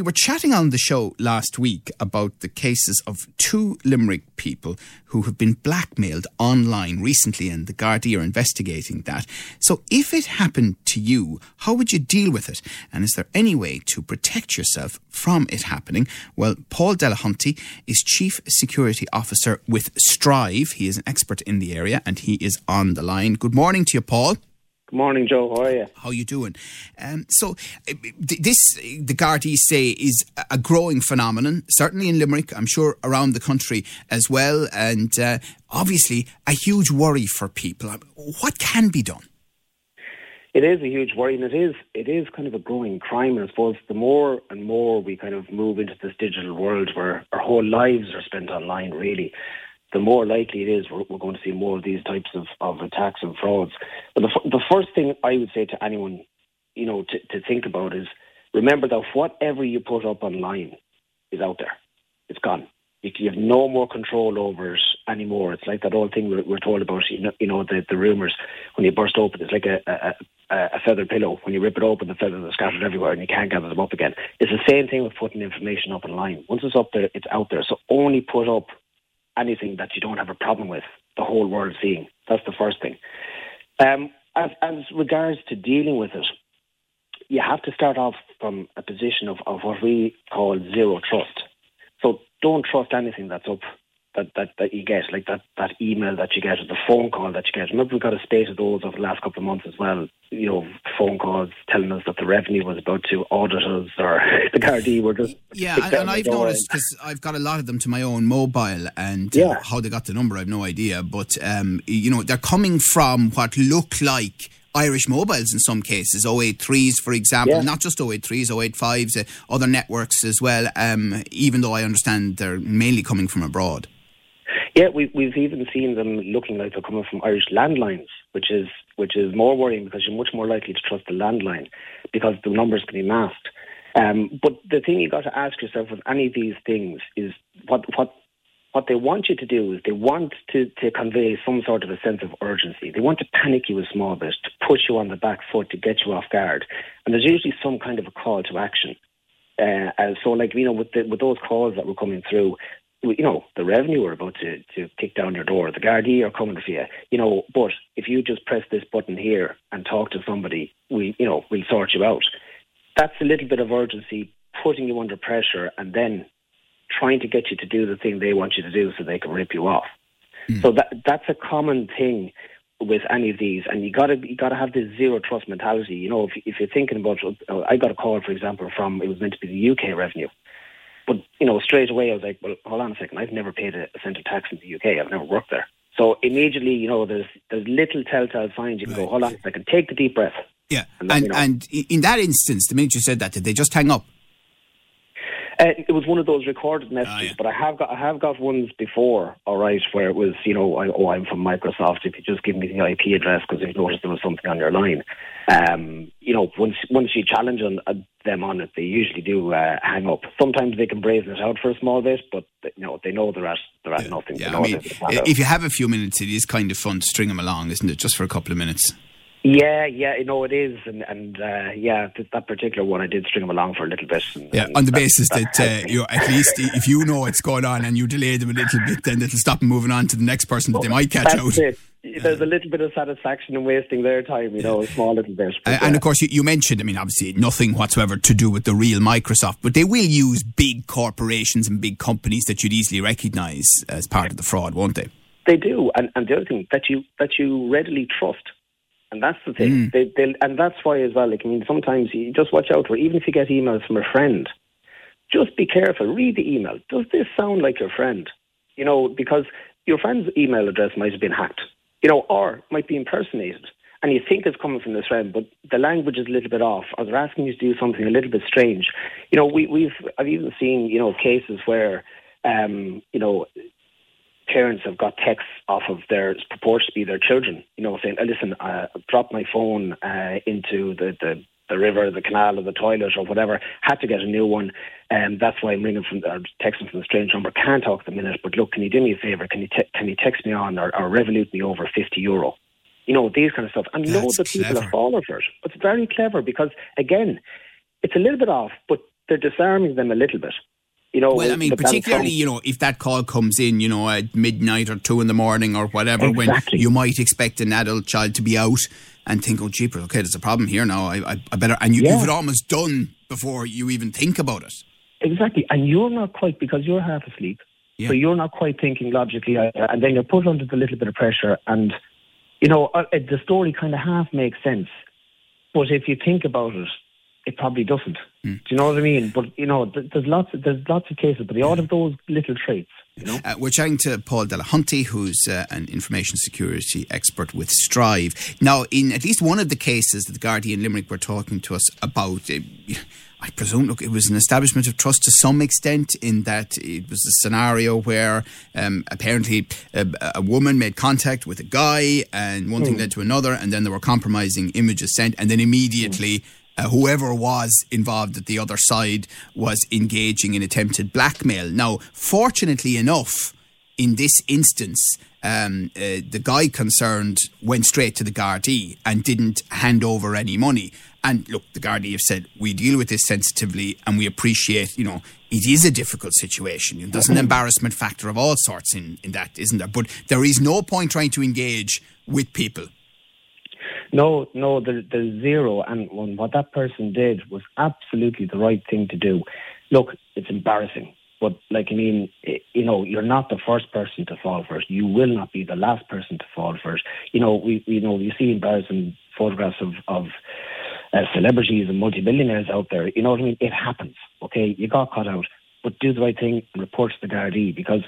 we were chatting on the show last week about the cases of two Limerick people who have been blackmailed online recently, and the Gardaí are investigating that. So, if it happened to you, how would you deal with it? And is there any way to protect yourself from it happening? Well, Paul Delahunty is Chief Security Officer with Stryve. He is an expert in the area, and he is on the line. Good morning to you, Paul. Good morning, Joe. How are you? How you doing? Um, so uh, this, the Gardaí say, is a growing phenomenon. Certainly in Limerick, I'm sure around the country as well, and uh, obviously a huge worry for people. Um, what can be done? It is a huge worry, and it is it is kind of a growing crime. And I suppose the more and more we kind of move into this digital world where our whole lives are spent online, really, the more likely it is we're, we're, going to see more of these types of, of attacks and frauds. But the, the first thing I would say to anyone, you know, to, to think about is remember that whatever you put up online is out there. It's gone. You, you have no more control over it anymore. It's like that old thing we're, we're told about, you know, you know the, the rumours when you burst open. It's like a, a, a feather pillow. When you rip it open, the feathers are scattered everywhere and you can't gather them up again. It's the same thing with putting information up online. Once it's up there, it's out there. So only put up anything that you don't have a problem with the whole world seeing. That's the first thing. Um, as, as regards to dealing with it, you have to start off from a position of, of what we call zero trust. So don't trust anything that's up that, that, that you get, like that, that email that you get or the phone call that you get. Remember, we got a spate of those over the last couple of months as well. You know, phone calls telling us that the revenue was about to audit us or the Gardaí were just. Yeah, and, and I've noticed because I've got a lot of them to my own mobile and uh, yeah. uh, how they got the number, I've no idea. But, um, you know, they're coming from what look like. Irish mobiles in some cases, 083s, for example, yeah. not just 083s, 085s, uh, other networks as well, um, even though I understand they're mainly coming from abroad. Yeah, we, we've even seen them looking like they're coming from Irish landlines, which is which is more worrying because you're much more likely to trust the landline because the numbers can be masked. Um, but the thing you've got to ask yourself with any of these things is what what what they want you to do is they want to, to convey some sort of a sense of urgency. They want to panic you a small bit, to push you on the back foot, to get you off guard. And there's usually some kind of a call to action. Uh, so, like you know, with the, with those calls that were coming through, you know, the revenue are about to, to kick down your door. The Gardaí are coming for you. You know, but if you just press this button here and talk to somebody, we, you know, we'll sort you out. That's a little bit of urgency, putting you under pressure, and then trying to get you to do the thing they want you to do so they can rip you off. Mm. So that that's a common thing with any of these, and you gotta you gotta have this zero trust mentality. You know, if if you're thinking about, I got a call, for example, from it was meant to be the UK revenue, but, you know, straight away I was like, well, hold on a second. I've never paid a, cent of tax in the UK. I've never worked there. So immediately, you know, there's there's little telltale signs. You can right. go, hold on a second, take the deep breath. Yeah, and and, and, in that instance, the minute you said that, did they just hang up? Uh, it was one of those recorded messages, oh, yeah. but I have got I have got ones before, all right, where it was you know I, oh I'm from Microsoft. If you just give me the IP address because you've noticed there was something on your line, um, you know once once you challenge on, uh, them on it, they usually do uh, hang up. Sometimes they can brazen it out for a small bit, but you know they know they're at they're at nothing. Yeah, I mean, if you have a few minutes, it is kind of fun to string them along, isn't it? Just for a couple of minutes. Yeah, yeah, you know it is, and and uh, yeah, that particular one I did string them along for a little bit. And, yeah, and on the basis that, that uh, you at least if you know what's going on and you delay them a little bit, then it'll stop them moving on to the next person that they might catch out. It. There's a little bit of satisfaction in wasting their time, you know, a small little bit. But, and of course, you, you, mentioned, I mean, obviously nothing whatsoever to do with the real Microsoft, but they will use big corporations and big companies that you'd easily recognise as part of the fraud, won't they? They do, and, and the other thing that you that you readily trust and that's the thing. Mm. They, they, and that's why as well, like, I mean, sometimes you just watch out for, even if you get emails from a friend, just be careful. Read the email. Does this sound like your friend? You know, because your friend's email address might have been hacked, you know, or might be impersonated. And you think it's coming from this friend, but the language is a little bit off, or they're asking you to do something a little bit strange. You know, we, we've I've even seen you know cases where um, you know parents have got texts off of their purports to be their children, you know, saying, oh, "Listen, uh, drop my phone uh, into the, the the river, the canal, or the toilet, or whatever. Had to get a new one, and um, that's why I'm ringing from or texting from the strange number. Can't talk at the minute, but look, can you do me a favour? Can you te- can you text me on or, or Revolut me over fifty euro? You know these kind of stuff, and loads of people are falling for it. It's very clever because again, it's a little bit off, but they're disarming them a little bit. You know, well, I mean, particularly, you know, if that call comes in, you know, at midnight or two in the morning or whatever, exactly. when you might expect an adult child to be out and think, oh, jeepers, okay, there's a problem here now. I, I, I better, and you, Yeah. you've it almost done before you even think about it. Exactly, and you're not quite because you're half asleep, Yeah. so you're not quite thinking logically, either, and then you're put under the little bit of pressure, and you know uh, uh, the story kind of half makes sense, but if you think about it, it probably doesn't. Hmm. Do you know what I mean? But you know, th- there's lots, of, there's lots of cases, but they all have those little traits. You know, Uh, we're chatting to Paul Delahunty, who's uh, an information security expert with Stryve. Now, in at least one of the cases that the Guardian Limerick were talking to us about, uh, I presume, look, it was an establishment of trust to some extent, in that it was a scenario where um, apparently a, a woman made contact with a guy, and one thing led to another, and then there were compromising images sent, and then immediately. Uh, whoever was involved at the other side was engaging in attempted blackmail. Now, fortunately enough, in this instance, um, uh, the guy concerned went straight to the Gardaí and didn't hand over any money. And look, the Gardaí have said we deal with this sensitively and we appreciate, you know, it is a difficult situation. There's an embarrassment factor of all sorts in, in that, isn't there? But there is no point trying to engage with people. No, no, there, there's zero, and what that person did was absolutely the right thing to do. Look, it's embarrassing. But like I mean, you know, you're not the first person to fall for it. You will not be the last person to fall for it. You know, we you know you see embarrassing photographs of of uh, celebrities and multimillionaires out there. You know what I mean? It happens. Okay, you got caught out, but do the right thing and report to the Gardaí because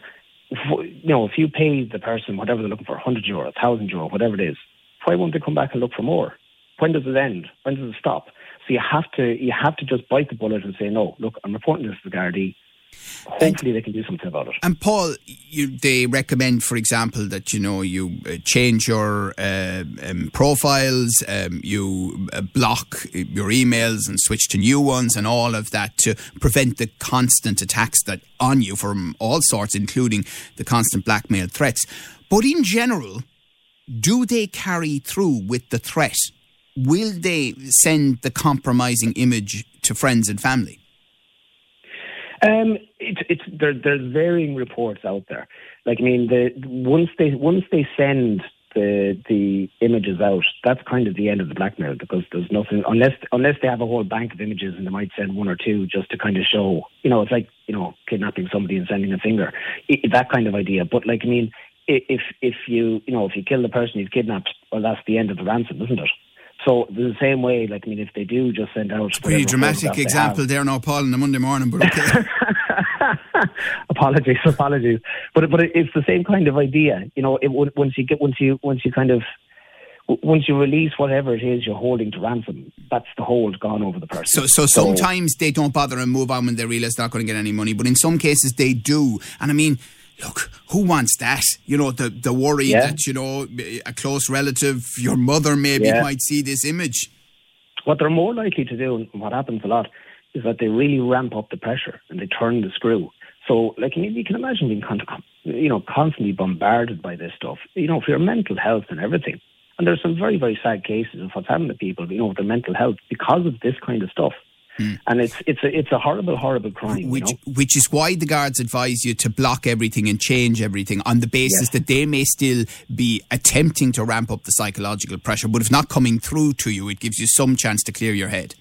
you know if you pay the person whatever they're looking for, hundred euro, thousand euro, whatever it is, why won't they come back and look for more? When does it end? When does it stop? So you have to you have to just bite the bullet and say no. Look, I'm reporting this to the Gardaí. Hopefully, they can do something about it. And Paul, you, they recommend, for example, that you know you uh, change your uh, um, profiles, um, you uh, block your emails and switch to new ones, and all of that to prevent the constant attacks that on you from all sorts, including the constant blackmail threats. But in general, do they carry through with the threat? Will they send the compromising image to friends and family? Um, it's it's there. There's varying reports out there. Like I mean, the once they once they send the the images out, that's kind of the end of the blackmail because there's nothing unless unless they have a whole bank of images and they might send one or two just to kind of show. You know, it's like you know kidnapping somebody and sending a finger, I that kind of idea. But like I mean, if if you you know if you kill the person you've kidnapped, well, that's the end of the ransom, isn't it? So the same way, like I mean, if they do just send out Pretty dramatic example there now, Paul, on a Monday morning, but okay. apologies, apologies. But but it's the same kind of idea. You know, it, once you get once you once you kind of once you release whatever it is you're holding to ransom, that's the hold gone over the person. So, so sometimes they don't bother and move on when they realise they're not going to get any money, but in some cases they do. And I mean, look, who wants that? You know, the the worry Yeah. that you know a close relative, your mother maybe Yeah. might see this image. what they're more likely to do, and what happens a lot, is that they really ramp up the pressure and they turn the screw. So, like, you can imagine being, con- you know, constantly bombarded by this stuff. You know, for your mental health and everything. And there's some very, very sad cases of what's happened to people, you know, with their mental health because of this kind of stuff. And it's it's a it's a horrible, horrible crime. Which, you know? which is why the guards advise you to block everything and change everything on the basis Yes. that they may still be attempting to ramp up the psychological pressure, but if not coming through to you, it gives you some chance to clear your head.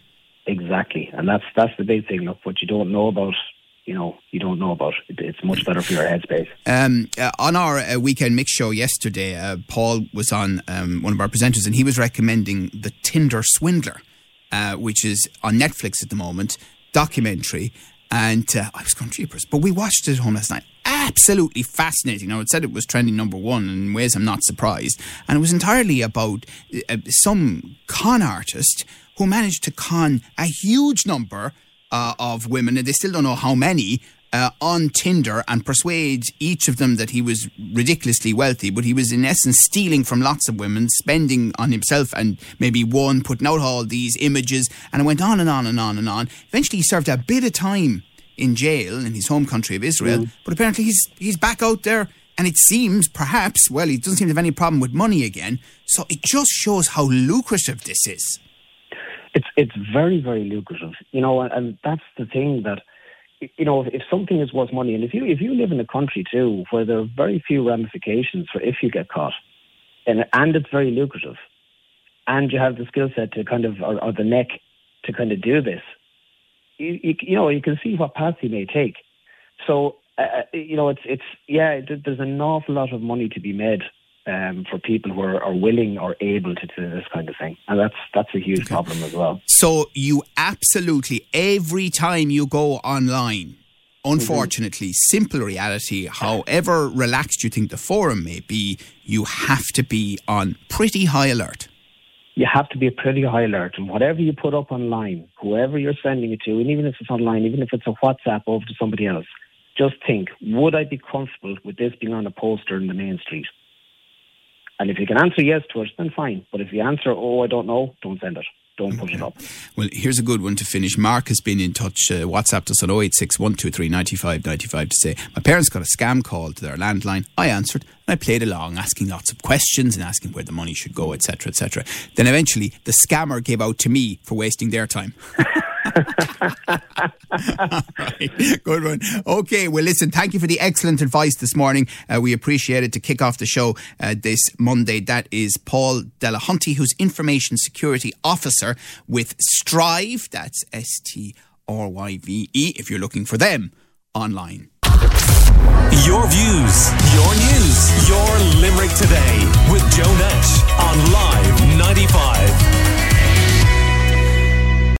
Exactly, and that's that's the big thing. Look, what you don't know about, you know, you don't know about. It, it's much better for your headspace. Um, uh, on our uh, weekend mix show yesterday, uh, Paul was on um, one of our presenters, and he was recommending the Tinder Swindler, uh, which is on Netflix at the moment, documentary. And uh, I was going to jeepers, but we watched it at home last night. Absolutely fascinating. Now it said it was trending number one, and in ways I'm not surprised. And it was entirely about uh, some con artist who managed to con a huge number uh, of women, and they still don't know how many, uh, on Tinder and persuade each of them that he was ridiculously wealthy, but he was in essence stealing from lots of women, spending on himself and maybe one, putting out all these images, and it went on and on and on and on. Eventually, he served a bit of time in jail in his home country of Israel, but apparently he's he's back out there. And it seems, perhaps, well, he doesn't seem to have any problem with money again. So it just shows how lucrative this is. It's it's very very lucrative, you know, and that's the thing that you know, if, something is worth money, and if you if you live in a country too where there are very few ramifications for if you get caught, and and it's very lucrative, and you have the skill set to kind of or, or the neck to kind of do this, you, you, you know you can see what path you may take. So uh, uh you know it's it's yeah there's an awful lot of money to be made um, for people who are, are, willing or able to do this kind of thing, and that's that's a huge okay. problem as well. So you absolutely every time you go online. Unfortunately, mm-hmm. simple reality, however relaxed you think the forum may be, you have to be on pretty high alert you have to be a pretty high alert. And whatever you put up online, whoever you're sending it to, and even if it's online, even if it's a WhatsApp over to somebody else, just think, would I be comfortable with this being on a poster in the main street? And if you can answer yes to it, then fine. But if you answer, oh, I don't know, don't send it. Don't push it up. Well, here's a good one to finish. Mark has been in touch, uh, WhatsApp us on 086 123 95 95 to say, My parents got a scam call to their landline. I answered and I played along, asking lots of questions and asking where the money should go, etc., etc. Then eventually the scammer gave out to me for wasting their time. right. Good one. Okay, well, listen, thank you for the excellent advice this morning. Uh, we appreciate it to kick off the show uh, this Monday. That is Paul Delahunty, who's Information Security Officer with Stryve. That's S T R Y V E, if you're looking for them online. Your views, your news, your Limerick today with Joe Nash on Live 95.